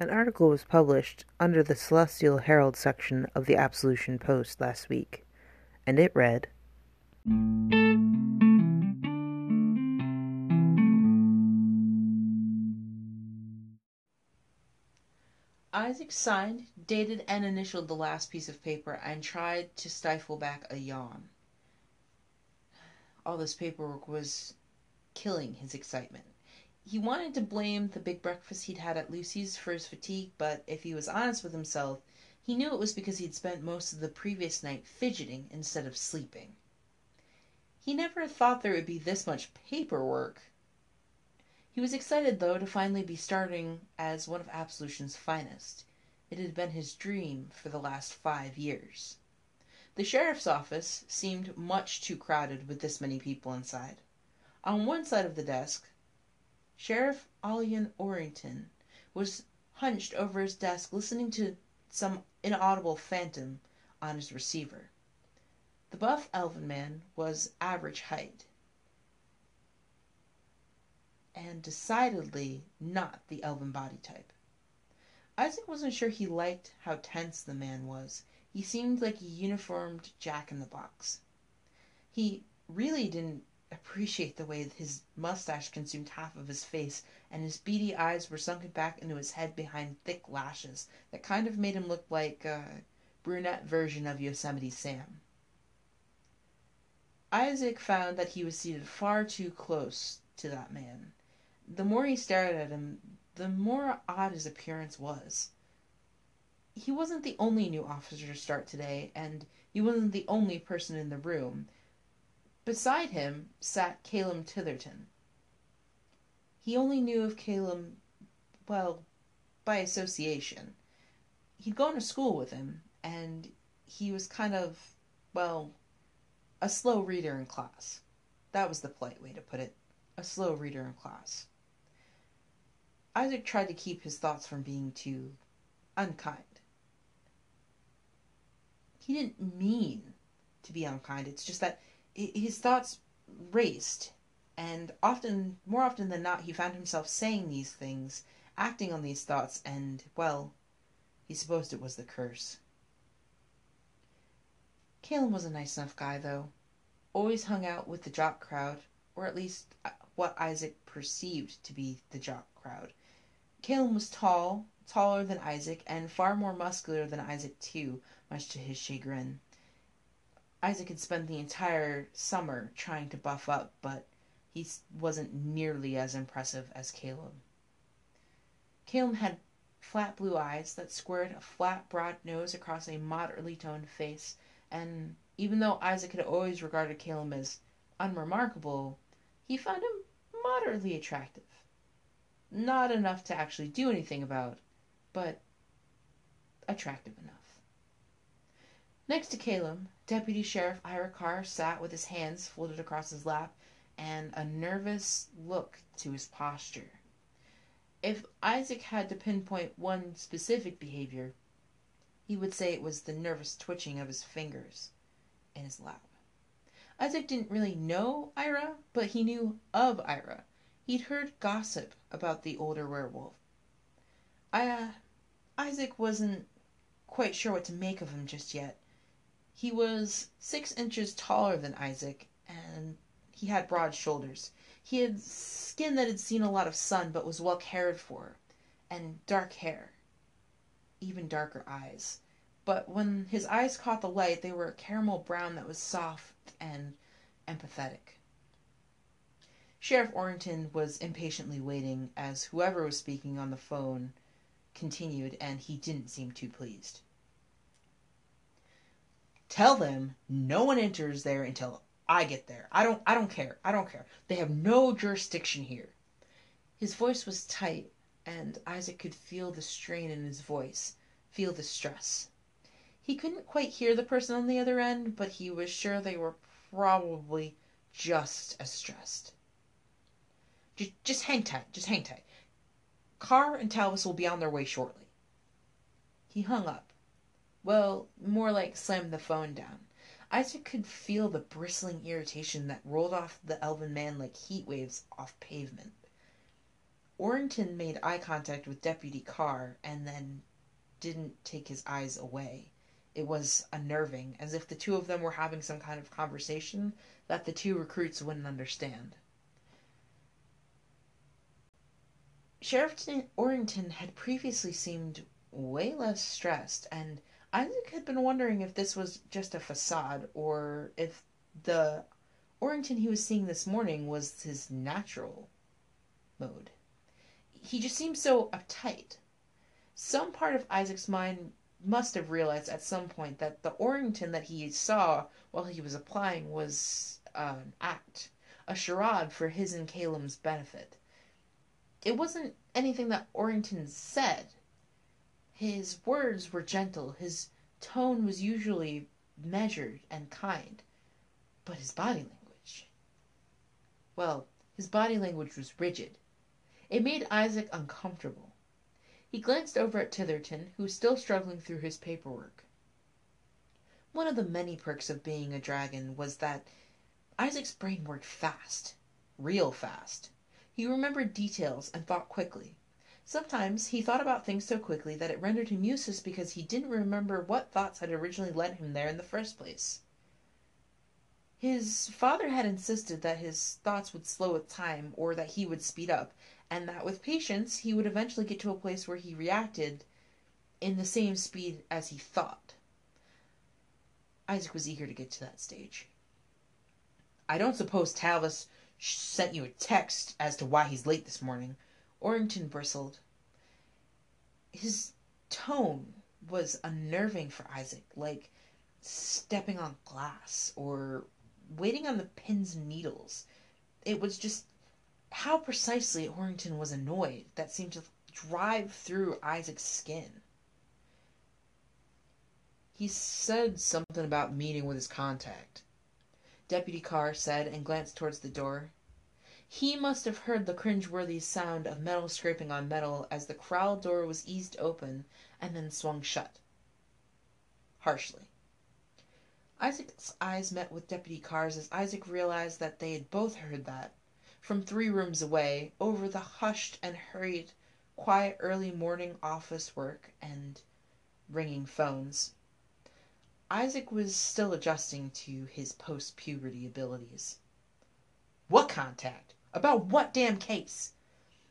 An article was published under the Celestial Herald section of the Absolution Post last week, and it read Isaac signed, dated, and initialed the last piece of paper and tried to stifle back a yawn. All this paperwork was killing his excitement. He wanted to blame the big breakfast he'd had at Lucy's for his fatigue, but if he was honest with himself, he knew it was because he'd spent most of the previous night fidgeting instead of sleeping. He never thought there would be this much paperwork. He was excited, though, to finally be starting as one of Absolution's finest. It had been his dream for the last five years. The sheriff's office seemed much too crowded with this many people inside. On one side of the desk, Sheriff Olion Orrington was hunched over his desk listening to some inaudible phantom on his receiver. The buff elven man was average height, and decidedly not the elven body type. Isaac wasn't sure he liked how tense the man was. He seemed like a uniformed jack in the box. He really didn't appreciate the way his mustache consumed half of his face, and his beady eyes were sunken back into his head behind thick lashes that kind of made him look like a brunette version of Yosemite Sam. Isaac found that he was seated far too close to that man. The more he stared at him, the more odd his appearance was. He wasn't the only new officer to start today, and he wasn't the only person in the room. Beside him sat Calum Titherton. He only knew of Calum, well, by association. He'd gone to school with him, and he was kind of, well, a slow reader in class. That was the polite way to put it. A slow reader in class. Isaac tried to keep his thoughts from being too unkind. He didn't mean to be unkind. It's just that his thoughts raced, and often, more often than not, he found himself saying these things, acting on these thoughts, and, well, he supposed it was the curse. Calum was a nice enough guy, though. Always hung out with the jock crowd, or at least uh, what Isaac perceived to be the jock crowd. Calum was tall, taller than Isaac, and far more muscular than Isaac, too, much to his chagrin. Isaac had spent the entire summer trying to buff up, but he wasn't nearly as impressive as Caleb. Caleb had flat blue eyes that squared a flat, broad nose across a moderately toned face, and even though Isaac had always regarded Caleb as unremarkable, he found him moderately attractive. Not enough to actually do anything about, but attractive enough. Next to Caleb, Deputy Sheriff Ira Carr sat with his hands folded across his lap and a nervous look to his posture. If Isaac had to pinpoint one specific behavior, he would say it was the nervous twitching of his fingers in his lap. Isaac didn't really know Ira, but he knew of Ira. He'd heard gossip about the older werewolf. I, uh, Isaac wasn't quite sure what to make of him just yet. He was six inches taller than Isaac, and he had broad shoulders. He had skin that had seen a lot of sun but was well cared for, and dark hair, even darker eyes. But when his eyes caught the light, they were a caramel brown that was soft and empathetic. Sheriff Orrington was impatiently waiting as whoever was speaking on the phone continued, and he didn't seem too pleased. Tell them no one enters there until I get there. I don't I don't care. I don't care. They have no jurisdiction here. His voice was tight, and Isaac could feel the strain in his voice, feel the stress. He couldn't quite hear the person on the other end, but he was sure they were probably just as stressed. Just, just hang tight. Just hang tight. Carr and Talvis will be on their way shortly. He hung up well, more like slammed the phone down. Isaac could feel the bristling irritation that rolled off the elven man like heat waves off pavement. Orrington made eye contact with Deputy Carr and then didn't take his eyes away. It was unnerving, as if the two of them were having some kind of conversation that the two recruits wouldn't understand. Sheriff Orrington had previously seemed way less stressed, and Isaac had been wondering if this was just a facade or if the Orrington he was seeing this morning was his natural mode. He just seemed so uptight. Some part of Isaac's mind must have realized at some point that the Orrington that he saw while he was applying was uh, an act, a charade for his and Caleb's benefit. It wasn't anything that Orrington said. His words were gentle, his tone was usually measured and kind, but his body language. Well, his body language was rigid. It made Isaac uncomfortable. He glanced over at Titherton, who was still struggling through his paperwork. One of the many perks of being a dragon was that Isaac's brain worked fast, real fast. He remembered details and thought quickly. Sometimes he thought about things so quickly that it rendered him useless because he didn't remember what thoughts had originally led him there in the first place. His father had insisted that his thoughts would slow with time or that he would speed up, and that with patience he would eventually get to a place where he reacted in the same speed as he thought. Isaac was eager to get to that stage. I don't suppose Talvis sent you a text as to why he's late this morning, Orrington bristled. His tone was unnerving for Isaac, like stepping on glass or waiting on the pins and needles. It was just how precisely Orrington was annoyed that seemed to drive through Isaac's skin. He said something about meeting with his contact. Deputy Carr said and glanced towards the door. He must have heard the cringe-worthy sound of metal scraping on metal as the corral door was eased open and then swung shut. Harshly. Isaac's eyes met with Deputy Carr's as Isaac realized that they had both heard that, from three rooms away, over the hushed and hurried, quiet early morning office work and ringing phones. Isaac was still adjusting to his post puberty abilities. What contact? About what damn case?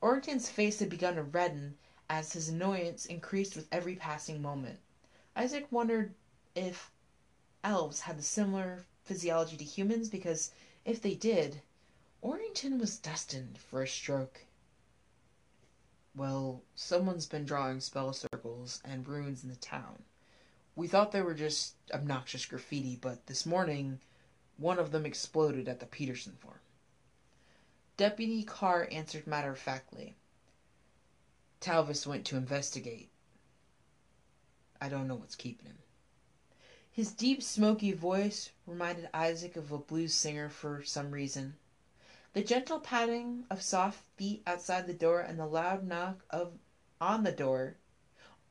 Orrington's face had begun to redden as his annoyance increased with every passing moment. Isaac wondered if elves had a similar physiology to humans, because if they did, Orrington was destined for a stroke. Well, someone's been drawing spell circles and runes in the town. We thought they were just obnoxious graffiti, but this morning one of them exploded at the Peterson farm. Deputy Carr answered matter of factly. Talvis went to investigate. I don't know what's keeping him. His deep, smoky voice reminded Isaac of a blues singer for some reason. The gentle patting of soft feet outside the door and the loud knock of on the door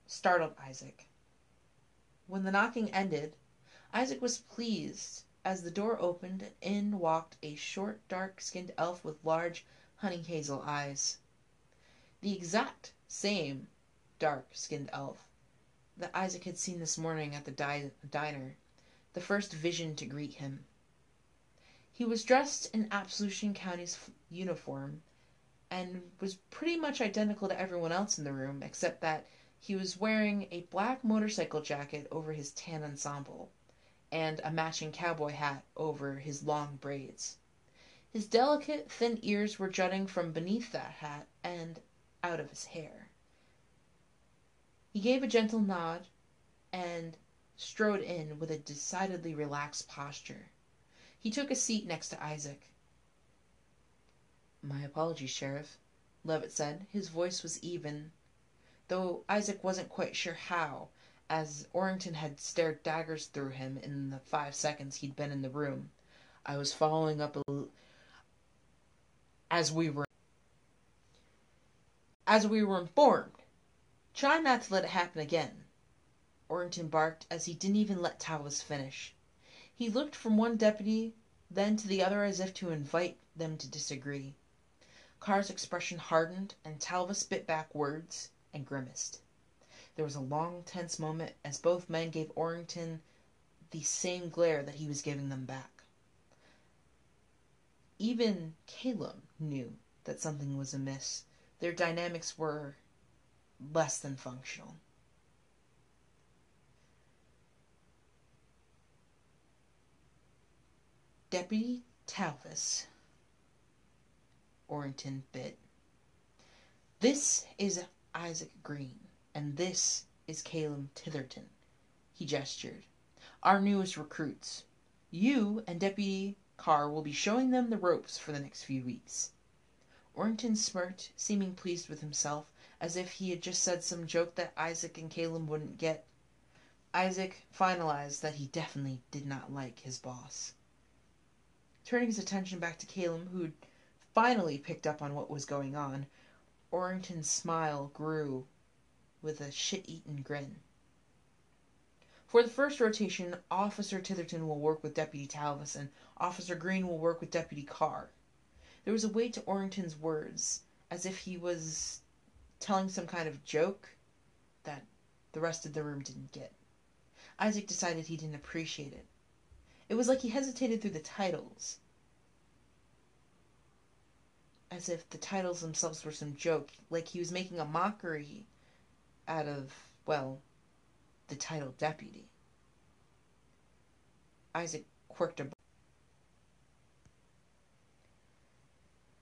startled Isaac. When the knocking ended, Isaac was pleased as the door opened in walked a short, dark-skinned elf with large, honey hazel eyes. The exact same dark-skinned elf that Isaac had seen this morning at the di- diner, the first vision to greet him. He was dressed in Absolution County's f- uniform and was pretty much identical to everyone else in the room, except that he was wearing a black motorcycle jacket over his tan ensemble and a matching cowboy hat over his long braids. His delicate, thin ears were jutting from beneath that hat and out of his hair. He gave a gentle nod and strode in with a decidedly relaxed posture. He took a seat next to Isaac. My apologies, Sheriff, Levitt said. His voice was even, though Isaac wasn't quite sure how, as Orrington had stared daggers through him in the five seconds he'd been in the room. I was following up a as we were as we were informed. Try not to let it happen again. Orrington barked as he didn't even let Talvis finish. He looked from one deputy, then to the other as if to invite them to disagree. Carr's expression hardened, and Talvis bit back words and grimaced. There was a long, tense moment as both men gave Orrington the same glare that he was giving them back. Even Caleb knew that something was amiss. Their dynamics were less than functional. Deputy Talvis, Orrington bit. This is Isaac Green, and this is Caleb Titherton. He gestured. Our newest recruits. You and Deputy Carr will be showing them the ropes for the next few weeks. Orrington smirked, seeming pleased with himself, as if he had just said some joke that Isaac and Caleb wouldn't get. Isaac finalized that he definitely did not like his boss. Turning his attention back to Caleb, who'd finally picked up on what was going on, Orrington's smile grew with a shit-eaten grin. For the first rotation, Officer Titherton will work with Deputy Talvis, and Officer Green will work with Deputy Carr. There was a weight to Orrington's words, as if he was telling some kind of joke that the rest of the room didn't get. Isaac decided he didn't appreciate it. It was like he hesitated through the titles. As if the titles themselves were some joke, like he was making a mockery out of, well, the title deputy. Isaac quirked a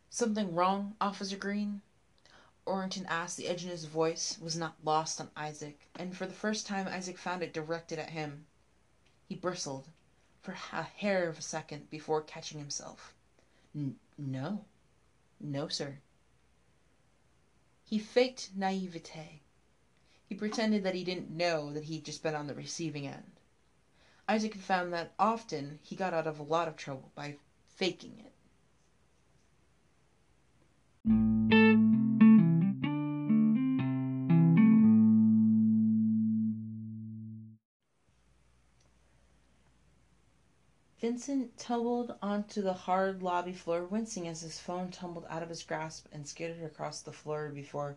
Something wrong, Officer Green? Orrington asked. The edge in his voice was not lost on Isaac, and for the first time Isaac found it directed at him. He bristled for a hair of a second before catching himself. no. No, sir. He faked naivete. He pretended that he didn't know that he'd just been on the receiving end. Isaac had found that often he got out of a lot of trouble by faking it. Vincent tumbled onto the hard lobby floor, wincing as his phone tumbled out of his grasp and skidded across the floor before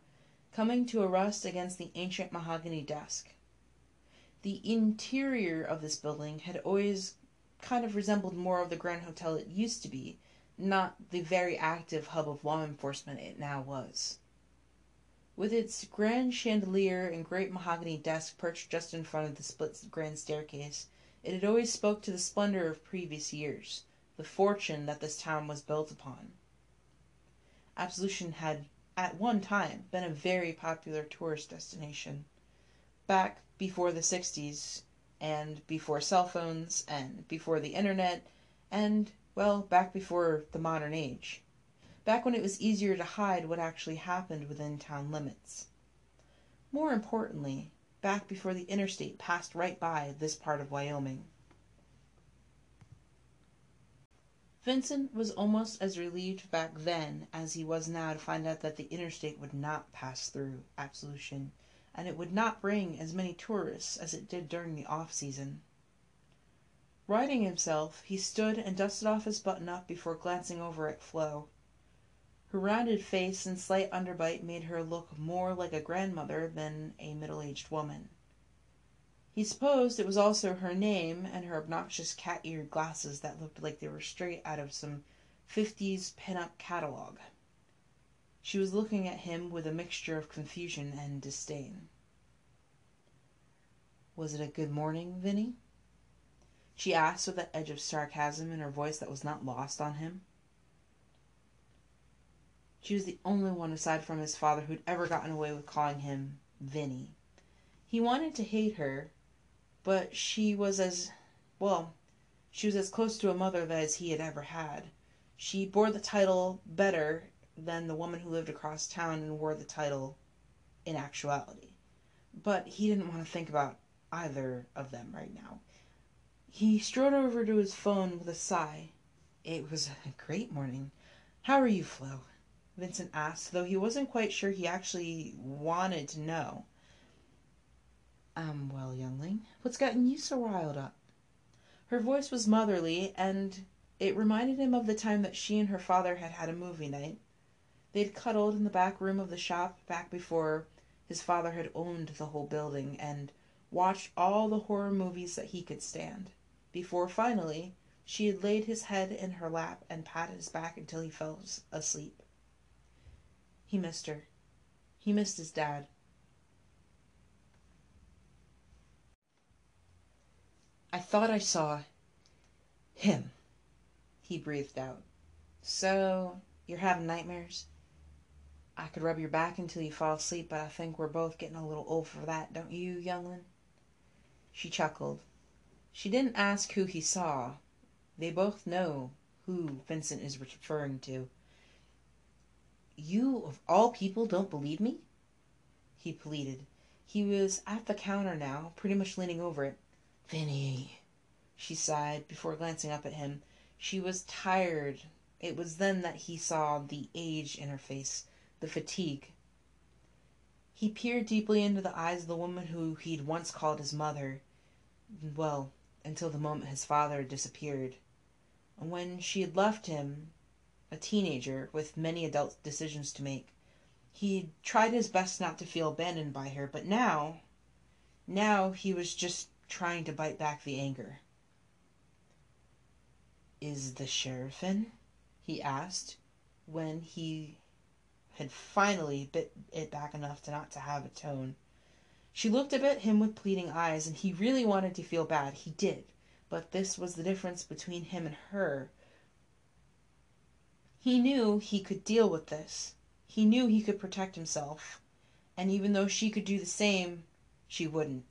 coming to a rest against the ancient mahogany desk. The interior of this building had always kind of resembled more of the Grand Hotel it used to be, not the very active hub of law enforcement it now was. With its grand chandelier and great mahogany desk perched just in front of the split grand staircase, it had always spoke to the splendor of previous years, the fortune that this town was built upon. Absolution had, at one time, been a very popular tourist destination. Back before the 60s, and before cell phones, and before the internet, and, well, back before the modern age. Back when it was easier to hide what actually happened within town limits. More importantly, back before the interstate passed right by this part of Wyoming. Vincent was almost as relieved back then as he was now to find out that the interstate would not pass through Absolution, and it would not bring as many tourists as it did during the off season. Righting himself, he stood and dusted off his button up before glancing over at Flo. Her rounded face and slight underbite made her look more like a grandmother than a middle aged woman. He supposed it was also her name and her obnoxious cat eared glasses that looked like they were straight out of some 50s pin-up catalog. She was looking at him with a mixture of confusion and disdain. Was it a good morning, Vinny? She asked with an edge of sarcasm in her voice that was not lost on him. She was the only one aside from his father who'd ever gotten away with calling him Vinny. He wanted to hate her, but she was as well, she was as close to a mother as he had ever had. She bore the title better than the woman who lived across town and wore the title in actuality. But he didn't want to think about either of them right now. He strode over to his phone with a sigh. It was a great morning. How are you, Flo? Vincent asked, though he wasn't quite sure he actually wanted to know. Um, well, youngling, what's gotten you so riled up? Her voice was motherly, and it reminded him of the time that she and her father had had a movie night. They'd cuddled in the back room of the shop back before his father had owned the whole building and watched all the horror movies that he could stand, before finally she had laid his head in her lap and patted his back until he fell asleep. He missed her. He missed his dad. I thought I saw him, he breathed out. So, you're having nightmares? I could rub your back until you fall asleep, but I think we're both getting a little old for that, don't you, youngling? She chuckled. She didn't ask who he saw. They both know who Vincent is referring to. You, of all people, don't believe me? He pleaded. He was at the counter now, pretty much leaning over it. Vinny, she sighed before glancing up at him. She was tired. It was then that he saw the age in her face, the fatigue. He peered deeply into the eyes of the woman who he'd once called his mother. Well, until the moment his father had disappeared. And when she had left him, a teenager with many adult decisions to make, he'd tried his best not to feel abandoned by her, but now, now he was just trying to bite back the anger. Is the sheriff in? he asked, when he had finally bit it back enough to not to have a tone. She looked up at him with pleading eyes, and he really wanted to feel bad. He did. But this was the difference between him and her. He knew he could deal with this. He knew he could protect himself. And even though she could do the same, she wouldn't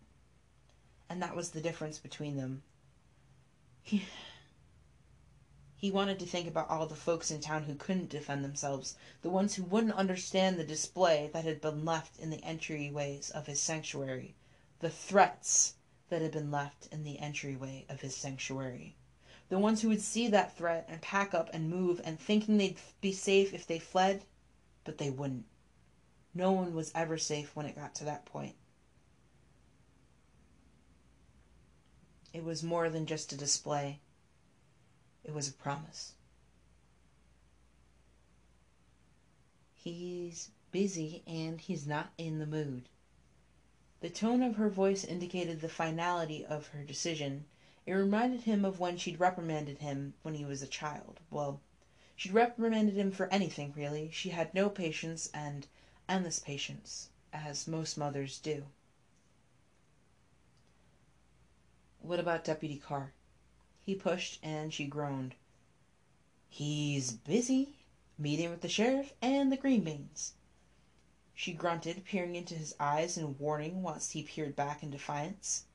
and that was the difference between them. He, he wanted to think about all the folks in town who couldn't defend themselves, the ones who wouldn't understand the display that had been left in the entryways of his sanctuary, the threats that had been left in the entryway of his sanctuary. The ones who would see that threat and pack up and move and thinking they'd be safe if they fled, but they wouldn't. No one was ever safe when it got to that point. It was more than just a display. It was a promise. He's busy and he's not in the mood. The tone of her voice indicated the finality of her decision. It reminded him of when she'd reprimanded him when he was a child. Well, she'd reprimanded him for anything, really. She had no patience and endless patience, as most mothers do. What about Deputy Carr? He pushed, and she groaned. He's busy, meeting with the sheriff and the Greenbeans. She grunted, peering into his eyes in warning whilst he peered back in defiance.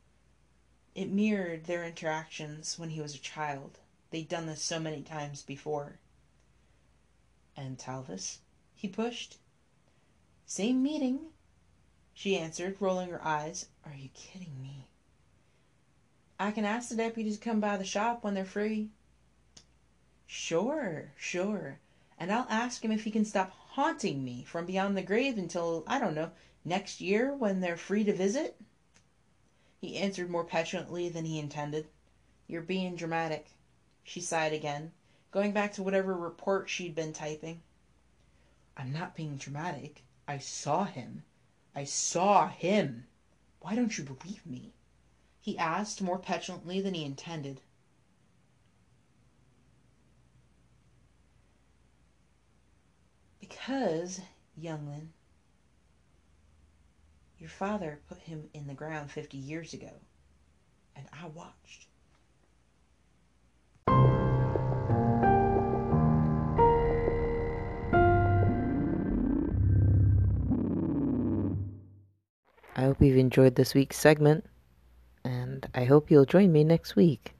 It mirrored their interactions when he was a child. They'd done this so many times before. And Talvis? He pushed. Same meeting, she answered, rolling her eyes. Are you kidding me? I can ask the deputy to come by the shop when they're free. Sure, sure. And I'll ask him if he can stop haunting me from beyond the grave until, I don't know, next year when they're free to visit. He answered more petulantly than he intended. You're being dramatic. She sighed again, going back to whatever report she'd been typing. I'm not being dramatic. I saw him. I saw him. Why don't you believe me? He asked more petulantly than he intended. Because, youngling, your father put him in the ground fifty years ago, and I watched. I hope you've enjoyed this week's segment I hope you'll join me next week.